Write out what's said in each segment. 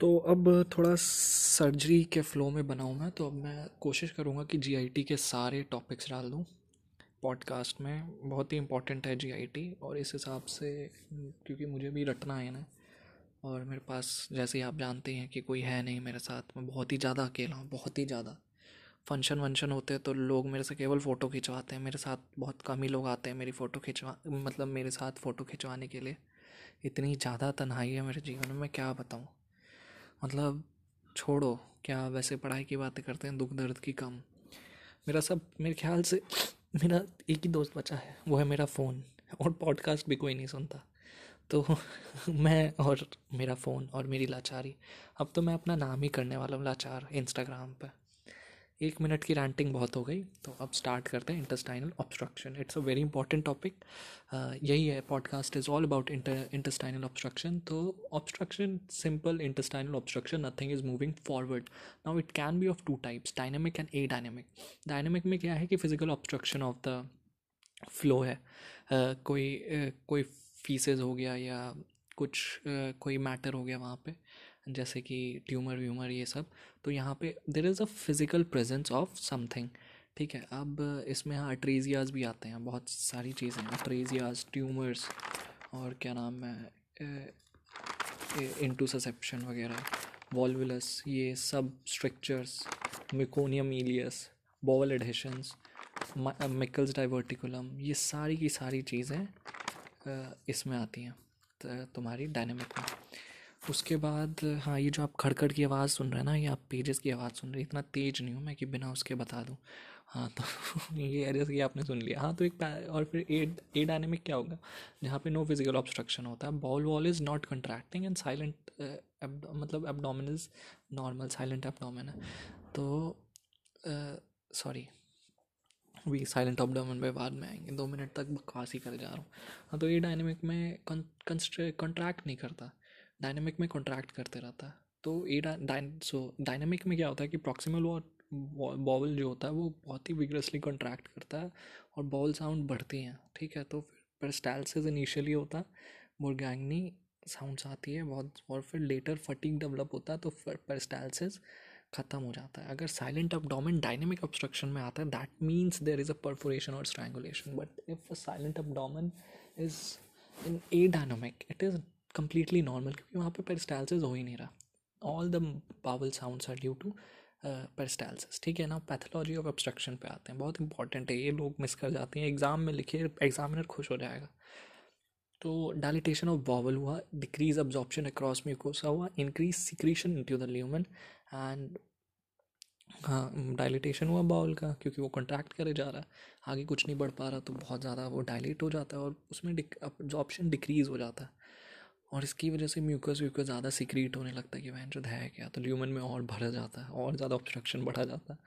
तो अब थोड़ा सर्जरी के फ़्लो में बनाऊँ मैं तो अब मैं कोशिश करूँगा कि जीआईटी के सारे टॉपिक्स डाल दूँ। पॉडकास्ट में बहुत ही इम्पोर्टेंट है जीआईटी और इस हिसाब से, क्योंकि मुझे भी रटना है ना, और मेरे पास जैसे ही आप जानते हैं कि कोई है नहीं मेरे साथ, मैं बहुत ही ज़्यादा अकेला हूँ, बहुत ही ज़्यादा। फ़ंक्शन वंक्शन होते हैं तो लोग मेरे से केवल फ़ोटो खिंचवाते हैं, मेरे साथ बहुत कम ही लोग आते हैं मेरी फ़ोटो खिंचवा मतलब मेरे साथ फ़ोटो खिंचवाने के लिए। इतनी ज़्यादा तन्हाई है मेरे जीवन में, मैं क्या बताऊँ? मतलब छोड़ो, क्या वैसे पढ़ाई की बातें करते हैं, दुख दर्द की कम। मेरा सब, मेरे ख्याल से मेरा एक ही दोस्त बचा है, वो है मेरा फ़ोन, और पॉडकास्ट भी कोई नहीं सुनता। तो मैं और मेरा फ़ोन और मेरी लाचारी, अब तो मैं अपना नाम ही करने वाला हूँ, लाचार इंस्टाग्राम पर। एक मिनट की रैंटिंग बहुत हो गई तो अब स्टार्ट करते हैं intestinal obstruction it's a very important topic यही है podcast is all about intestinal obstruction तो obstruction simple intestinal obstruction nothing is moving forward now it can be of two types dynamic and adynamic dynamic में क्या है कि physical obstruction of the flow है. Uh, कोई uh, कोई faeces हो गया या कुछ uh, कोई मैटर हो गया वहाँ पे. जैसे कि ट्यूमर व्यूमर ये सब तो यहाँ पे there is a physical presence of something ठीक है? अब इसमें हाँ अट्रेजियाज भी आते हैं, बहुत सारी चीज़ें अट्रेजियाज ट्यूमर्स और क्या नाम है इंटू ससेप्शन वगैरह वॉलविलस ये सब strictures meconium ileus bowel adhesions Meckel's diverticulum ये सारी की सारी चीज़ें इसमें आती हैं तुम्हारी डायनेमिक में। उसके बाद हाँ ये जो आप खड़खड़ की आवाज़ सुन रहे हैं ना, ये आप पेजेस की आवाज़ सुन रहे हैं, इतना तेज नहीं हूँ मैं कि बिना उसके बता दूँ। हाँ तो ये जैसे कि आपने सुन लिया। हाँ तो एक और फिर ए ए डायनेमिक क्या होगा? जहाँ पे नो फ़िज़िकल ऑब्स्ट्रक्शन होता है bowel wall is not contracting and silent मतलब abdomen is normal silent abdomen है। तो सॉरी वी साइलेंट ऑबडोमन पे बाद में आएँगे। दो मिनट तक बकवास ही कर जा रहा हूँ। हाँ तो ये डायनेमिक में कंट्रैक्ट नहीं करता। डायनेमिक में कॉन्ट्रैक्ट करते रहता है। तो ए सो डायनेमिक में क्या होता है कि प्रॉक्सिमल बॉवल जो होता है वो बहुत ही विग्रसली कॉन्ट्रैक्ट करता है और बॉल साउंड बढ़ती हैं, ठीक है? तो फिर पेरिस्टालसिस इनिशियली होता है मोरगैंगनी साउंड्स आती है, बहुत, और फिर लेटर फटिंग डेवलप होता है तो फिर पेरिस्टालसिस ख़त्म हो जाता है। अगर साइलेंट अपडोमेन डायनेमिक ऑब्स्ट्रक्शन में आता है that means there is a perforation और strangulation but if silent abdomen is in adynamic it is completely normal क्योंकि वहाँ पे पेरिस्टालसिस हो ही नहीं रहा। All the bowel sounds are due to peristalsis ठीक है ना? पैथोलॉजी ऑफ़ ऑब्स्ट्रक्शन पे आते हैं, बहुत इंपॉर्टेंट है, ये लोग मिस कर जाते हैं। एग्ज़ाम में लिखे एग्जामिनर खुश हो जाएगा। तो डायलिटेशन ऑफ़ बॉवल हुआ डिक्रीज अब्जॉर्प्शन अक्रॉस म्यूकोसा हुआ increase secretion into the lumen and हाँ डायलिटेशन हुआ बाउल का, क्योंकि वो कंट्रैक्ट करे जा रहा है। आगे कुछ नहीं बढ़ पा रहा तो बहुत ज़्यादा वो डायलेट हो जाता है और उसमें ऑप्शन डिक्रीज़ हो जाता है। और इसकी वजह से म्यूकस व्यूकस ज़्यादा सिक्रीट होने लगता है कि वह जो है क्या? तो ल्यूमन में और भरा जाता है, और ज़्यादा ऑब्स्ट्रक्शन बढ़ा जाता है।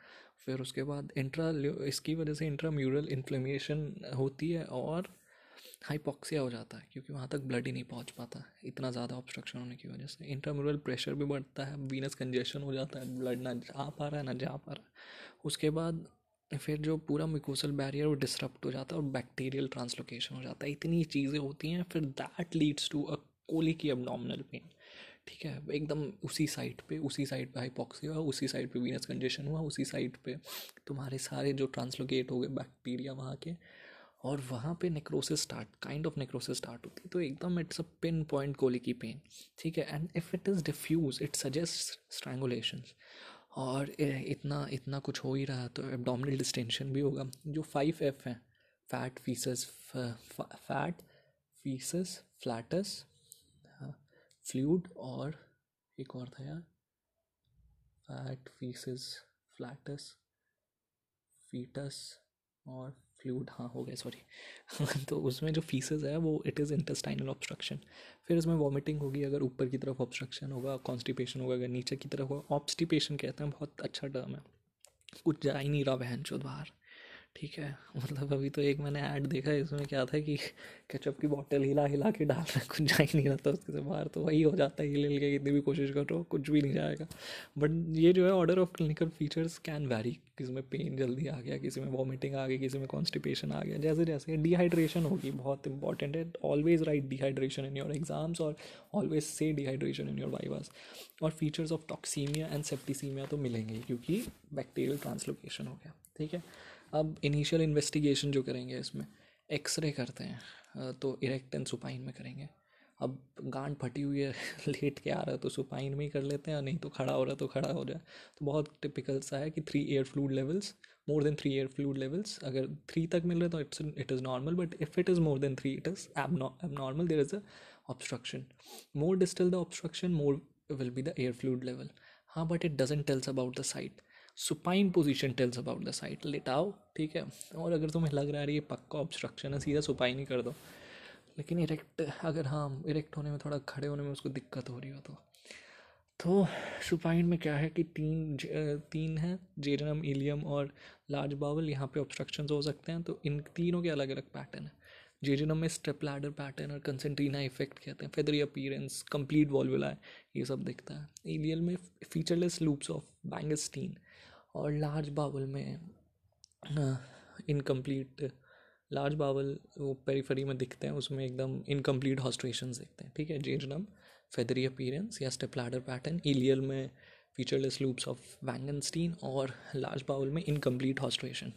फिर उसके बाद इंट्रा इसकी वजह से इंट्रा म्यूरल इन्फ्लेमेशन होती है और हाइपोक्सिया हो जाता है, क्योंकि वहाँ तक ब्लड ही नहीं पहुँच पाता, इतना ज़्यादा ऑब्स्ट्रक्शन होने की वजह से। इंट्राम्यूरल प्रेशर भी बढ़ता है वीनस कंजेशन हो जाता है ब्लड ना जा पा रहा है, ना जा पा रहा है। उसके बाद फिर जो पूरा मिकोसल बैरियर वो डिसरप्ट हो जाता है और बैक्टीरियल ट्रांसलोकेशन हो जाता है। इतनी चीज़ें होती हैं, फिर that leads to a colicky abdominal pain ठीक है, एकदम उसी साइड पे, उसी साइड पे हाइपोक्सी हुआ, उसी साइड पे वीनस कंजेशन हुआ, उसी साइड पे तुम्हारे सारे जो ट्रांसलोकेट हो गए बैक्टीरिया वहाँ के, और वहाँ पे necrosis start kind of necrosis start होती है। तो एकदम it's a pinpoint colicky pain ठीक है and if it is diffuse it suggest strangulation और इतना इतना कुछ हो ही रहा तो एबडोमिनल डिस्टेंशन भी होगा। जो फाइव एफ़ हैं fat faeces fat faeces flatus fluid और एक और था यार। फैट फीसिस फ्लैटस फीटस और फ्लूड हाँ हो गया सॉरी तो उसमें जो फीसेस है, वो इट इज़ इंटेस्टाइनल ऑब्स्ट्रक्शन फिर उसमें वॉमिटिंग होगी, अगर ऊपर की तरफ़ ऑब्स्ट्रक्शन होगा कॉन्स्टिपेशन होगा, अगर नीचे की तरफ़ होगा। ऑब्स्टिपेशन कहते हैं, बहुत अच्छा टर्म है। कुछ जा ही नहीं रहा बहन चो ठीक है। मतलब अभी तो एक मैंने ऐड देखा इसमें क्या था कि केचप की बॉटल हिला हिला के डाल रहा कुछ जा ही नहीं रहता उसके से बाहर तो वही हो जाता है, हिल हिल के कितनी भी कोशिश करो, कुछ भी नहीं जाएगा। बट ये जो है order of clinical features can vary किसी में पेन जल्दी आ गया, किसी में वॉमिटिंग आ गई, किसी में कॉन्स्टिपेशन आ गया जैसे जैसे डिहाइड्रेशन होगी, बहुत इंपॉर्टेंट है। Always write dehydration in your exams और ऑलवेज से डिहाइड्रेशन इन योर वाइवास और features of toxaemia and septicaemia तो मिलेंगे क्योंकि बैक्टीरियल ट्रांसलोकेशन हो गया, ठीक है? अब इनिशियल इन्वेस्टिगेशन जो करेंगे इसमें एक्सरे करते हैं तो इरेक्ट एंड सुपाइन में करेंगे। अब गांड फटी हुई है, लेट के आ रहा है तो सुपाइन में ही कर लेते हैं और नहीं तो खड़ा हो रहा तो खड़ा हो जाए। तो बहुत टिपिकल सा है कि three air fluid levels more than three air fluid levels अगर थ्री तक मिल रहे तो it's it is normal but if it is more than three it is abnormal there is a obstruction more distal the obstruction more will be the air fluid level हाँ but it doesn't tells about the site supine position tells about the site लेटाओ ठीक है? और अगर तुम्हें लग रहा है ये पक्का ऑब्स्ट्रक्शन है, सीधा सुपाइन ही कर दो। लेकिन इरेक्ट अगर हाँ इरेक्ट होने में, थोड़ा खड़े होने में उसको दिक्कत हो रही हो तो। तो सुपाइन में क्या है कि तीन तीन है जेरनम इलियम और लार्ज बावल यहाँ पे ऑब्स्ट्रक्शन हो सकते हैं तो इन तीनों के अलग अलग पैटर्न है। जेजिनम में स्टेप लैडर पैटर्न और कंसेंट्रीना इफ़ेक्ट कहते हैं। फेदरी अपीरेंस कंप्लीट वॉल्वुला ये सब दिखता है। एलियल में फीचरलेस लूप्स ऑफ़ बैंगस्टीन और लार्ज बावल में इनकम्प्लीट लार्ज बावल वो पेरीफरी में दिखते हैं, उसमें एकदम इनकम्प्लीट हॉस्ट्रेशन दिखते हैं, ठीक है? जेजनम फेदरी अपीरेंस या स्टेप लैडर पैटर्न इलियल में फीचरलेस लूप्स ऑफ़ वैंगनस्टीन और लार्ज बाउल में इनकम्प्लीट हॉस्ट्रेशन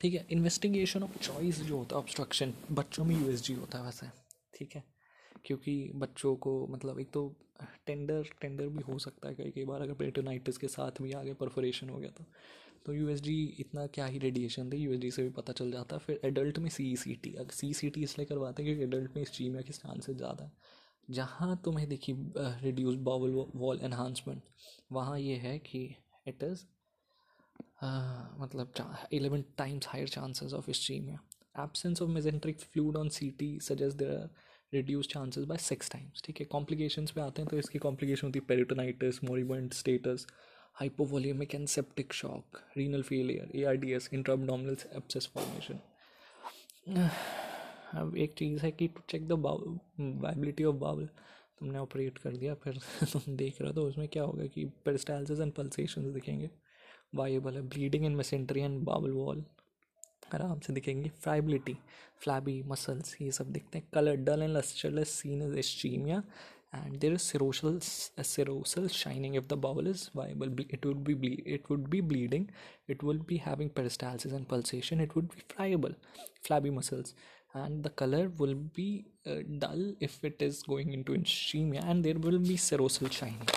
ठीक है? इन्वेस्टिगेशन ऑफ़ चॉइस जो होता है ऑब्स्ट्रक्शन बच्चों में यूएसजी होता है वैसे, ठीक है? क्योंकि बच्चों को मतलब एक तो टेंडर टेंडर भी हो सकता है कई कई बार अगर पेटोनाइटिस के साथ भी आ आगे परफोरेशन हो गया तो। तो यू इतना क्या ही रेडिएशन दे यू से भी पता चल जाता है। फिर एडल्ट में सी सी टी अगर सी सी टी इसलिए करवाते हैं क्योंकि एडल्ट में स्टीमिया के चांसेस ज़्यादा है। जहाँ तुम्हें देखी रिड्यूस बावल वॉल एनहांसमेंट वहाँ ये है कि इट इज़ मतलब eleven times higher chances of ischaemia absence of mesenteric fluid on C T suggest there are reduce chances by six times ठीक है? कॉम्प्लिकेशंस पे आते हैं तो इसकी कॉम्प्लिकेशन होती है peritonitis moribund status hypovolaemic and septic shock renal failure A R D S intraabdominal abscess formation अब एक चीज़ है कि to check the viability of bowel तुमने ऑपरेट कर दिया, फिर तुम देख रहे हो तो उसमें क्या होगा कि पेरिस्टाइल्सिस एंड पल्सेशन दिखेंगे। वाइबल है bleeding in mesentery and bowel wall आराम से दिखेंगे फ्लाइबिलिटी फ्लैबी मसल्स ये सब दिखते हैं। Colour dull and lustreless sheen is ischaemia and there serosal serosal shining if the bowel is viable it would be it would be bleeding it would be having peristalsis and pulsation it would be friable flabby muscles and the colour will be dull if it is going into in and there will be serosal shining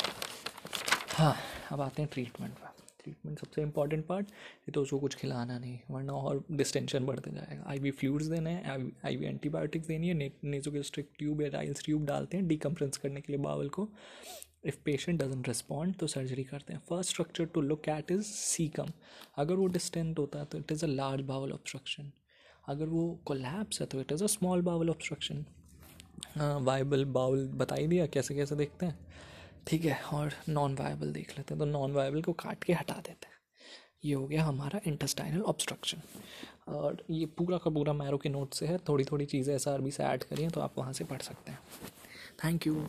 हाँ अब आते हैं treatment पर। Treatment सबसे important part ये तो उसको कुछ खिलाना नहीं, वरना और डिस्टेंशन बढ़ते जाएगा। आई वी फ्लूड्स देने हैं आई वी एंटीबायोटिक्स देनी है नेजोगेस्ट्रिक ट्यूब या राइल्स ट्यूब डालते हैं डिकम्फ्रेंस करने के लिए बावल को। इफ़ पेशेंट डजन रिस्पॉन्ड तो सर्जरी करते हैं। First structure to look at is caecum अगर वो डिस्टेंट होता है तो it is a large bowel obstruction अगर वो कोलैप्स है तो it is a small bowel obstruction viable bowel बता ही दिया कैसे कैसे देखते हैं? ठीक है, और नॉन वायबल देख लेते हैं तो नॉन वायबल को काट के हटा देते हैं। ये हो गया हमारा इंटेस्टाइनल ऑब्स्ट्रक्शन और ये पूरा का पूरा मैरो के नोट से है थोड़ी थोड़ी चीज़ें एस आर बी से ऐड करिए तो आप वहाँ से पढ़ सकते हैं। Thank you